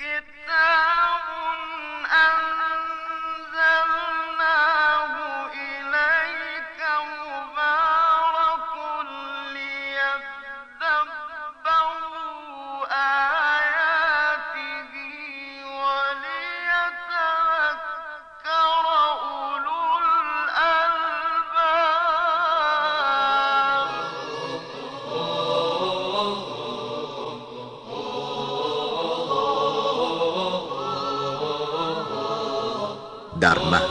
الكتاب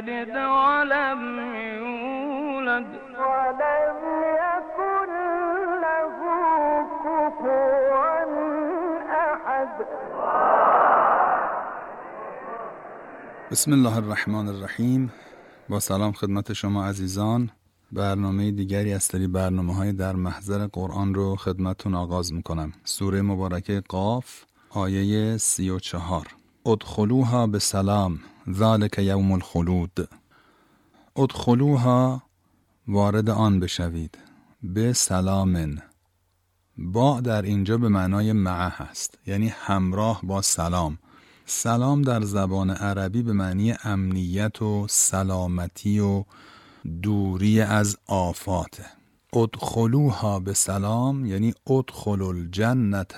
يلد ولم يولد. ولم يكن له كفوا أحد. بسم الله الرحمن الرحیم. با سلام خدمت شما عزیزان. برنامه دیگری از سری برنامه های در محضر قرآن رو خدمتون آغاز می‌کنم. سوره مبارکه قاف آیه سی و چهار. ادخلوها به سلام ذالک یوم الخلود. ادخلوها وارد آن بشوید. به سلامن با در اینجا به معنای معه هست یعنی همراه با سلام. سلام در زبان عربی به معنی امنیت و سلامتی و دوری از آفاته ادخلوها به سلام یعنی ادخل الجنت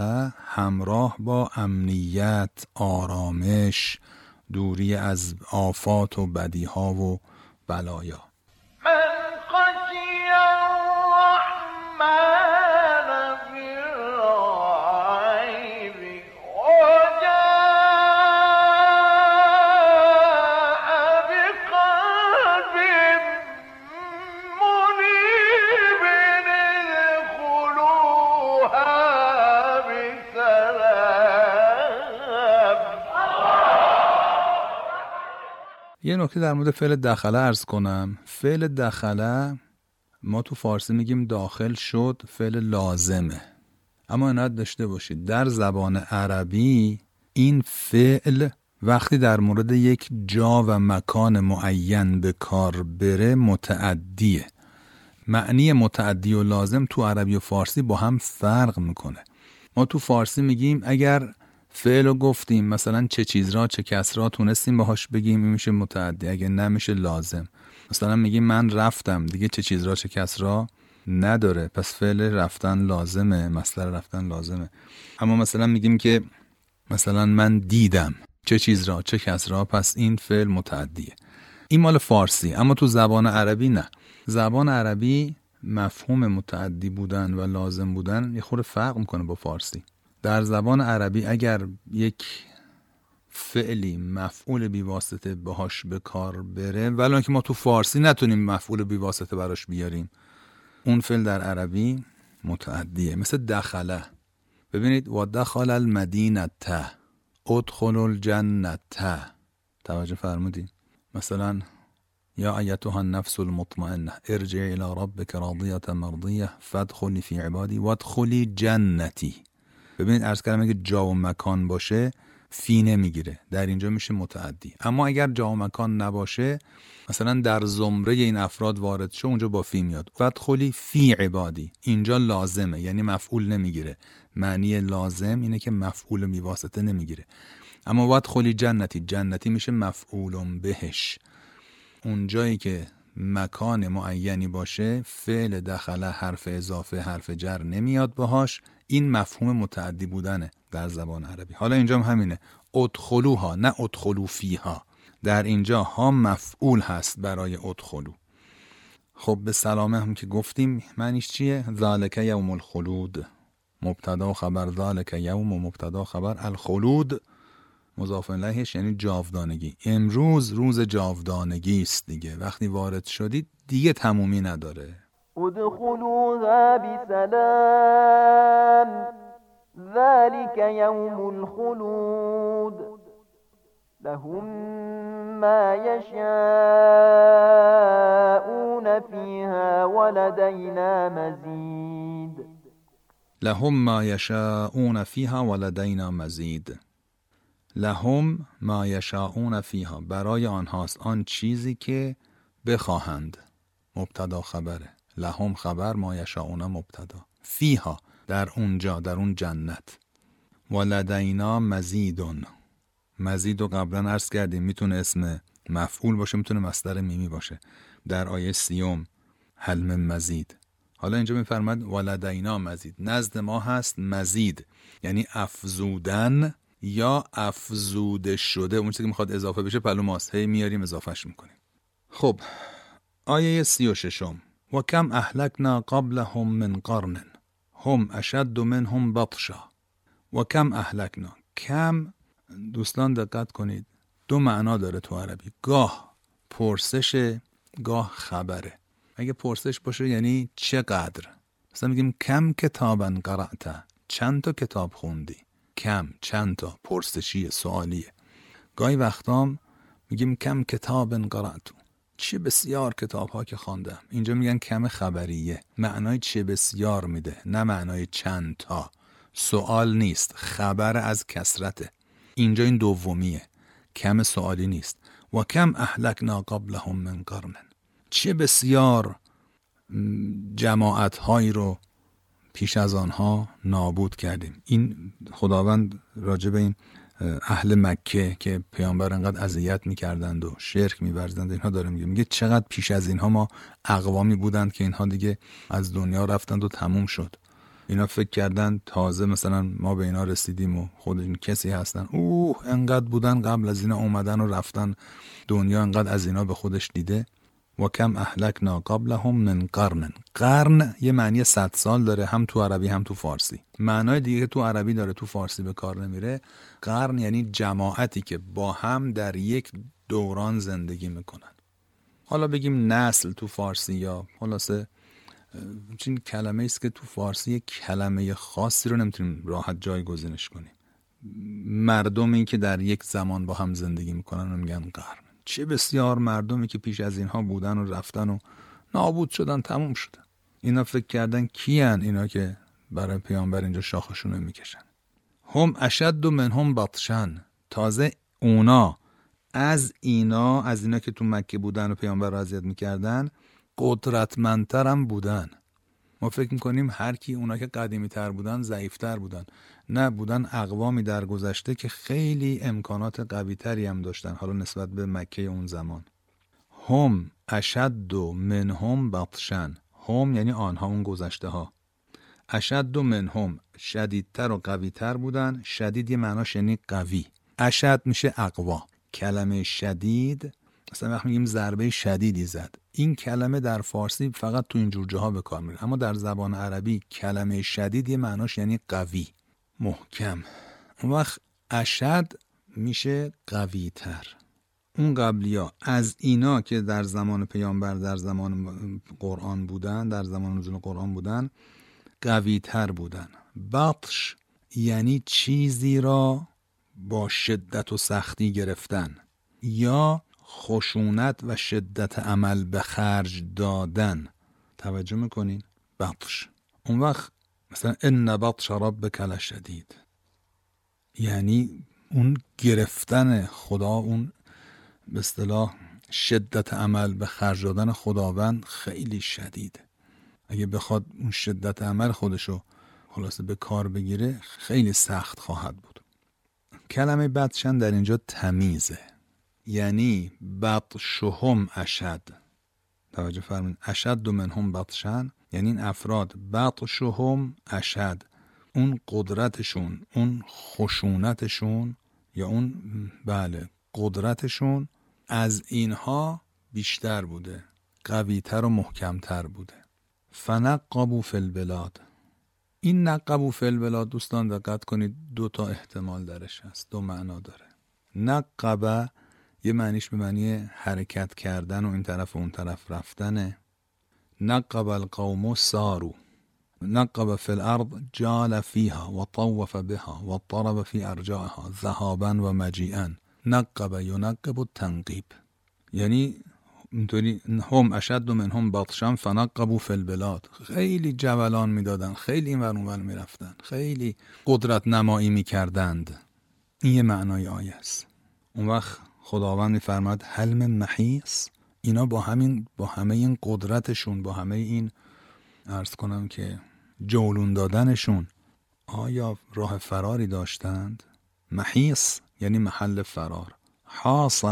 همراه با امنیت آرامش دوری از آفات و بدیها و بلایا. من یه نکته در مورد فعل دخله ارز کنم. فعل دخله ما تو فارسی میگیم داخل شد فعل لازمه. اما عنایت داشته باشید. در زبان عربی این فعل وقتی در مورد یک جا و مکان معین به کار بره متعدیه. معنی متعدی و لازم تو عربی و فارسی با هم فرق می‌کنه. ما تو فارسی میگیم اگر فعل رو گفتیم. مثلا چه چیز را چه کس را تونستیم باهاش بگیم میشه متعدی. اگه نمیشه لازم. مثلا میگیم من رفتم. دیگه چه چیز را چه کس را نداره. پس فعل رفتن لازمه. مصدر رفتن لازمه. اما مثلا میگیم که مثلا من دیدم. چه چیز را چه کس را. پس این فعل متعدیه. این مال فارسی. اما تو زبان عربی نه. زبان عربی مفهوم متعدی بودن و لازم بودن یه خورده فرق می‌کنه با فارسی. در زبان عربی اگر یک فعلی مفعول بیواسطه باهاش به کار بره ولی که ما تو فارسی نتونیم مفعول بیواسطه براش بیاریم اون فعل در عربی متعدیه مثل دخله. ببینید و دخل المدینه ادخل الجنت توجه فرمودین. مثلا یا ایتها النفس المطمئنه ارجع الى ربك راضیه مرضیه فادخلی فی عبادی وادخلی جنتی ببینید ارز کردم اگه جا و مکان باشه فی نمی‌گیره در اینجا میشه متعدی. اما اگر جا و مکان نباشه مثلا در زمره این افراد وارد شو اونجا با فی میاد. فدخلی فی عبادی. اینجا لازمه یعنی مفعول نمی‌گیره. معنی لازم اینه که مفعول میواسطه نمی‌گیره. اما وادخلی جنتی. جنتی میشه مفعول بهش. اون جایی که مکان معینی باشه فعل دخله حرف اضافه حرف جر نمیاد باهاش. این مفهوم متعدی بودنه در زبان عربی. حالا اینجا هم همینه. ادخلوها نه ادخلو فیها. در اینجا ها مفعول هست برای ادخلو. خب به سلامه هم که گفتیم معنیش چیه؟ ذالک یوم الخلود. مبتدا خبر ذالک یوم و مبتدا خبر الخلود. مضاف الیهش یعنی جاودانگی. امروز روز جاودانگی است دیگه. وقتی وارد شدید دیگه تمومی نداره. ادخلوها بسلام. ذلك يوم الخلود. لهم ما يشاءون فيها ولدينا مزيد. لهم ما یشاءون فیها ولدینا مزید لهم ما یشاءون فیها برای آنهاست آن چیزی که بخواهند. مبتدا خبره. لهم خبر ما یشاءون مبتدا. فیها در اونجا در اون جنت. ولدینا مزیدون. مزید و قبلا عرض کردیم می‌تونه اسم مفعول باشه می‌تونه مصدر میمی باشه. در آیه سیوم حلم مزید. حالا اینجا میفرماد ولدینا مزید. نزد ما هست مزید. یعنی افزودن یا افزوده شده. اون چیزی که می‌خواد اضافه بشه پلو ماست. هی میاریم اضافهش می‌کنیم. خب آیه سی و ششم. و کم اهلکنا قبلهم من قرن هم اشد منهم بطشا و کم اهلکنا کم دوستان دقت کنید. دو معنا داره تو عربی. گاه پرسش گاه خبره. اگه پرسش باشه یعنی چقدر؟ مثلا میگیم کم کتابن قرأت؟ چند تا کتاب خوندی؟ کم چند تا؟ پرسشی سوالیه. گاهی وقتام میگیم کم کتاب قرأت. چه بسیار کتاب ها که خواندم. اینجا میگن کم خبریه. معنای چه بسیار میده نه معنای چند تا. سوال نیست خبر از کسرته اینجا این دومیه. کم سوالی نیست. و کم اهلکنا قبلهم من قرن. چه بسیار جماعت هایی رو پیش از آنها نابود کردیم. این خداوند راجع به این اهل مکه که پیامبر انقدر اذیت می‌کردند و شرک میورزند اینها داره میگه. میگه چقدر پیش از اینها ما اقوامی بودند که اینها دیگه از دنیا رفتند و تموم شد. اینا فکر کردن تازه مثلا ما به اینا رسیدیم و خود این کسی هستن. اوه انقدر بودن قبل از اینا اومدن و رفتن. دنیا انقدر از اینا به خودش دیده. و کم اهلکنا قبلهم من قرن. قرن یه معنی صد سال داره هم تو عربی هم تو فارسی. معنای دیگه تو عربی داره تو فارسی به کار نمیره. قرن یعنی جماعتی که با هم در یک دوران زندگی می‌کنن. حالا بگیم نسل تو فارسی یا خلاصه چین کلمه است که تو فارسی کلمه خاصی رو نمی‌تونیم راحت جایگزینش کنیم. مردمی که در یک زمان با هم زندگی می‌کنن رو میگن قرن. چه بسیار مردمی که پیش از اینها بودن و رفتن و نابود شدن تموم شدن. اینا فکر کردن کیان اینا که برای پیامبر اینجا شاخشون می‌کشن؟ هم اشد و منهم بطشن. تازه اونا از اینا از اینا که تو مکه بودن و پیامبر رو اذیت می‌کردن قدرتمندترم بودن. ما فکر می‌کنیم هر کی اونا که قدیمی تر بودن ضعیفتر بودن. نه بودن اقوامی در گذشته که خیلی امکانات قوی تری هم داشتن حالا نسبت به مکه اون زمان. هم اشد و منهم بطشن. هم یعنی آنها اون گذشته ها اشد و منهم شدیدتر و قویتر بودن. شدید یه معناش یعنی قوی. اشد میشه اقوا. کلمه شدید مثلا وقت میگیم ضربه شدیدی زد. این کلمه در فارسی فقط تو این جور جاها به کار میره. اما در زبان عربی کلمه شدید یه معناش یعنی قوی محکم. اون وقت اشد میشه قوی تر اون قبلی ها از اینا که در زمان پیامبر در زمان قرآن بودن در زمان نزول قرآن بودن قوی تر بودن. بطش یعنی چیزی را با شدت و سختی گرفتن. یا خشونت و شدت عمل به خرج دادن. توجه می‌کنین؟ بطش. اون وقت مثلا ان بطش ربک شدید یعنی اون گرفتن خدا اون به اصطلاح شدت عمل به خرج دادن خداوند خیلی شدید. اگه بخواد اون شدت عمل خودشو خلاصه به کار بگیره خیلی سخت خواهد بود. کلمه بدشن در اینجا تمیزه. یعنی بطشهم اشد. توجه فرمین اشد و منهم بطشن یعنی این افراد بطشهم اشد. اون قدرتشون اون خشونتشون یا اون بله قدرتشون از اینها بیشتر بوده قویتر و محکمتر بوده. فنقبو فی البلاد. این نقبو فی البلاد دوستان دقت کنید دو تا احتمال درش هست دو معنا داره. نقبه یه معنیش به معنی حرکت کردن و این طرف و اون طرف رفتنه. نقب القوم ساروا نقب في الأرض جال فيها وطوف بها واضطرب في أرجائها ذهابا و مجیئا. نقب ینقب التنقیب. یعنی اینطوری هم اشد من هم بطشان فنقبوا فی البلاد. خیلی جولان می‌دادن خیلی این ور می‌رفتن خیلی قدرت نمایی می‌کردند. این یه معنای آیه است. اون وقت خداوند میفرماد حلم محیص. اینا با همین با همه این قدرتشون با همه این ارز کنم که جولون دادنشون آیا راه فراری داشتند؟ محیص یعنی محل فرار. حاص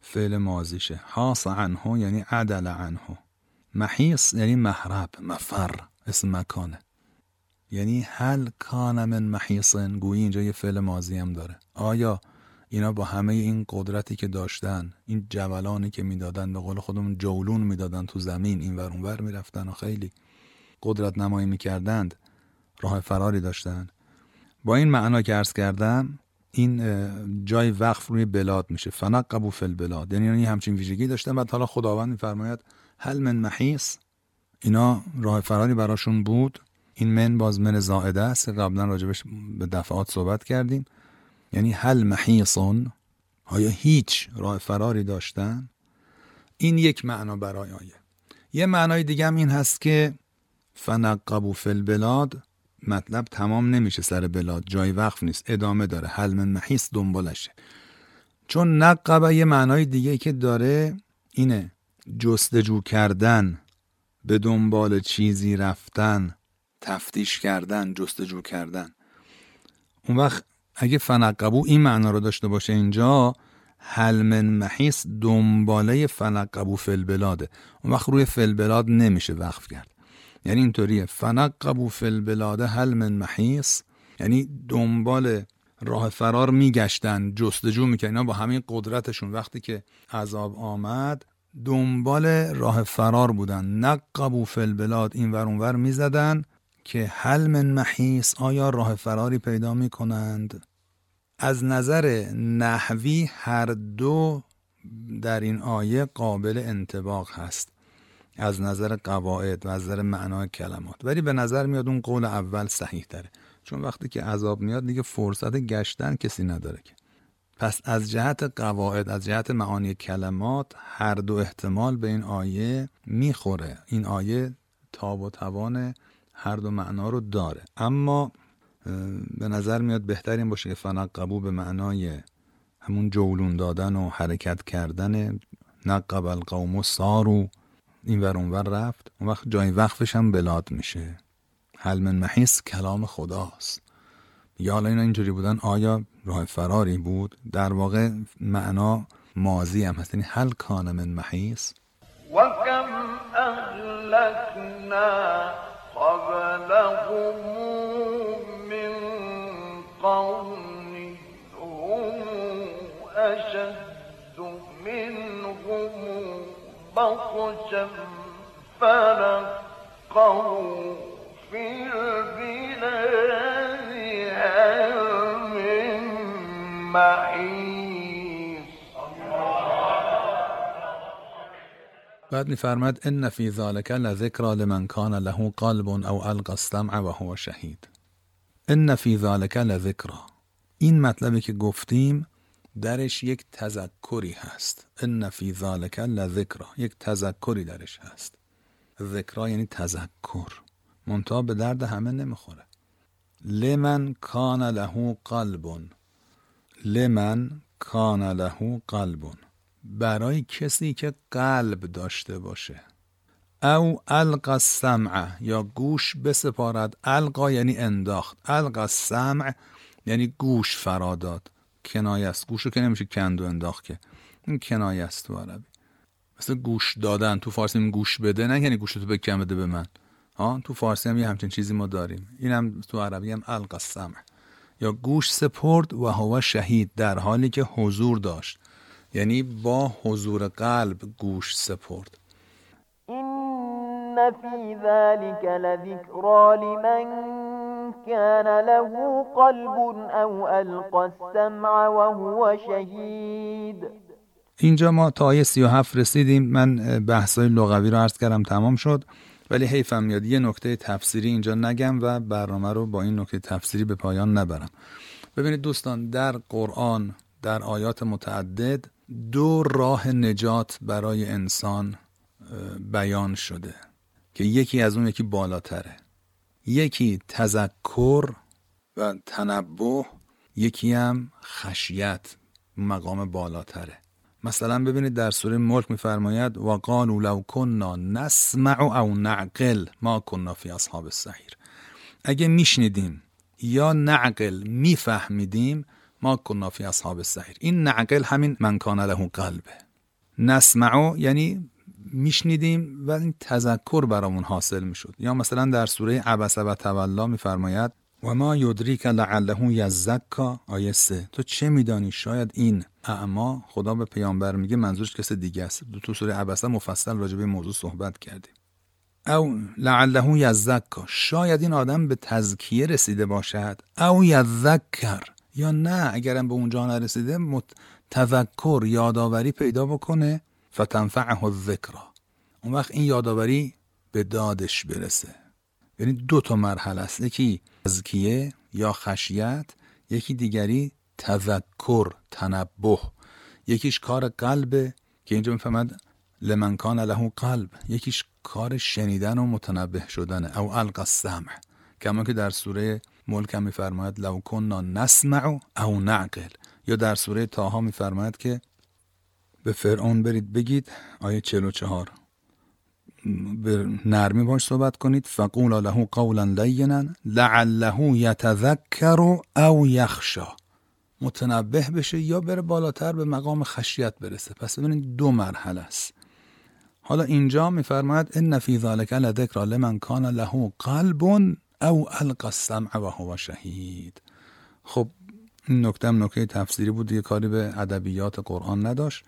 فعل مازیشه حاص عنه یعنی عدل عنه. محیص یعنی محرب مفر اسم مکانه. یعنی هل کان من محیصن گویی اینجا یه فعل مازی هم داره. آیا اینا با همه این قدرتی که داشتن این جولانی که می‌دادن به قول خودمون جولون می‌دادن تو زمین این ور اونور می‌رفتن و خیلی قدرت نمایی می‌کردند راه فراری داشتن. با این معنا که عرض کردم این جای وقف روی بلاد میشه. فنقبو فی البلاد. یعنی, یعنی همچین ویژگی داشتن بعد حالا خداوند میفرماید هل من محیص؟ اینا راه فراری براشون بود. این من باز من زائده است. قبلا راجبش به دفعات صحبت کردیم. یعنی هل محیصون آیا هیچ راه فراری داشتن؟ این یک معنا برای آیه. یه معنای دیگه هم این هست که فنقبو فی البلاد مطلب تمام نمیشه سر بلاد جای وقف نیست ادامه داره حل من محیص دنبالشه. چون نقبه یه معنای دیگه که داره اینه جستجو کردن به دنبال چیزی رفتن تفتیش کردن جستجو کردن. اون وقت اگه فنقبو این معنا رو داشته باشه اینجا حل من محیص دنباله فنقبو فلبلاده. اون وقت روی فلبلاد نمیشه وقف کرد. یعنی اینطوریه. فنقبو فی البلاد هل من محیص یعنی دنبال راه فرار میگشتن جستجو می‌کنن با همین قدرتشون وقتی که عذاب آمد دنبال راه فرار بودن. نقبو فی البلاد این ور اونور می‌زدن. که هل من محیص آیا راه فراری پیدا می‌کنند از نظر نحوی هر دو در این آیه قابل انتباق هست. از نظر قواعد و از نظر معنای کلمات. ولی به نظر میاد اون قول اول صحیح داره چون وقتی که عذاب میاد دیگه فرصت گشتن کسی نداره که. پس از جهت قواعد از جهت معانی کلمات هر دو احتمال به این آیه می‌خوره. این آیه تاب و توان هر دو معنا رو داره. اما به نظر میاد بهترین باشه که فنق قبول به معنای همون جولون دادن و حرکت کردن. نقب القوم و سارو این ور اونور رفت. اون وقت جای وقفش هم بلاد میشه. من محیص کلام خداست. یا حالا اینا اینجوری بودن. آیا راه فراری بود؟ در واقع معنا ماضی هم هست. یعنی هل کان من محیص؟ و کم قبلهم من قوم هم أشد منهم بطشا فنقوا في البلاد هل بعد میفرماد ان فی ذلک لذکرا لمن کان له قلب او القى السمع وهو شهید. ان فی ذلک لذکرا این مطلبی که گفتیم درش یک تذکری هست. ان فی ذالک لذکرا یک تذکری درش هست. ذکرا یعنی تذکر. منتها به درد همه نمی‌خوره. لمن کان له قلب. لمن کان له قلب. برای کسی که قلب داشته باشه. او القا السمع یا گوش بسپارد. القا یعنی انداخت. القا السمع یعنی گوش فراداد کنایه است. گوش رو که نمیشه کند و انداخت که. این کنایه است تو عربی. مثل گوش دادن. تو فارسی گوش بده. نه یعنی گوش تو بکن بده به من. ها تو فارسی هم یه همچین چیزی ما داریم. اینم تو عربی هم القسم یا گوش سپرد و هوا شهید در حالی که حضور داشت. یعنی با حضور قلب گوش سپرد. این فی ذلك لذکرا لمن كان له قلب او القى السمع وهو شهید اینجا ما تا آیه 37 رسیدیم. من بحثای لغوی رو عرض کردم تمام شد. ولی حیفم میاد. یه نکته تفسیری اینجا نگم و برنامه رو با این نکته تفسیری به پایان نبرم. ببینید دوستان در قرآن در آیات متعدد دو راه نجات برای انسان بیان شده که یکی از اون یکی بالاتره. یکی تذکر و تنبه یکی هم خشیت مقام بالاتره. مثلا ببینید در سوره ملک میفرماید و قالوا لو كنا نسمع او نعقل ما كنا فی اصحاب السعیر. اگه میشنیدیم یا نعقل میفهمیدیم ما کنا فی اصحاب السعیر این نعقل همین من کان له قلبه. نسمعو یعنی میشنیدیم و این تذکر برامون حاصل می‌شد. یا مثلا در سوره عبس و تولا میفرماید و ما یدریک لعله یزکا آیه سه. تو چه میدانی؟ شاید این اعما خدا به پیامبر میگه منظورش کس دیگه است. تو سوره عبسه مفصل راجع به موضوع صحبت کردیم. او لعله یزکا شاید این آدم به تزکیه رسیده باشد. او یذکر یا نه اگرم به اونجا نرسیده مت... تذکر یادآوری پیدا بکنه فتنفعه الذکرا اون وقت این یادآوری به دادش برسه. یعنی دو تا مرحله است. یکی تزکیه یا خشیت یکی دیگری تذکر تنبه. یکیش کار قلبه که اینجا می‌فهمد لمن کان له قلب. یکیش کار شنیدن و متنبه شدن او القى السمع. کما که در سوره ملک هم میفرماید لو کننا نسمع او نعقل. یا در سوره تاها میفرماید که به فرعون برید بگید آیه 44 به نرمی باش صحبت کنید فقول له قولا لینا لعله یتذکر او یخشا. متنبه بشه یا بره بالاتر به مقام خشیت برسه. پس ببینید دو مرحله است. حالا اینجا میفرماید ان فی ذلک لذکر لمن کان له قلب او القى السمع و هو شهید خب این نکته نکته تفسیری بود. دیگه کاری به ادبیات قرآن نداشت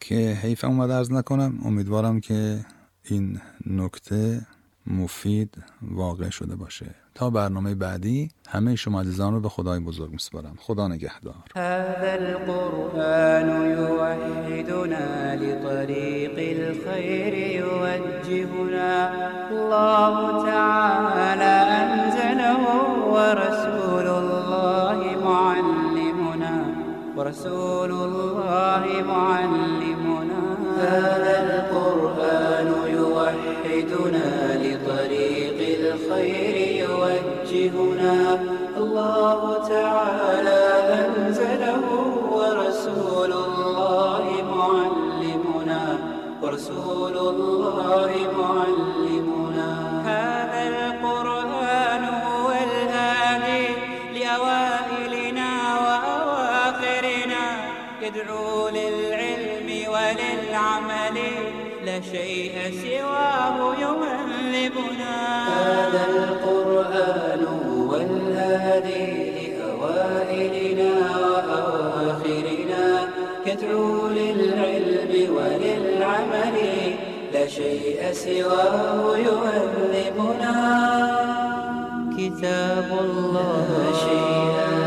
که حیف اومد ارز نکنم. امیدوارم که این نکته مفید واقع شده باشه. تا برنامه بعدی همه شما عزیزان رو به خدای بزرگ میسپارم. خدا نگهدار. هذا القرآن يوحدنا لطريق الخير يوجهنا. الله تعالى أنزله ورسول الله معلمنا. ورسول الله معلمنا. هذا القرآن يوحدنا الخير يوجهنا. الله تعالى أنزله ورسول الله معلمنا. ورسول الله معلمنا. هذا القرآن هو الهادي لأوائلنا وأواخرنا. يدعو للعلم وللعمل. لا شيء سواه هذا القرآن هو الهادي لأوائلنا وأواخرنا يدعو للعلم وللعمل لا شيء سواه يهذبنا كتاب الله لا شيء